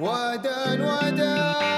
ودان ودان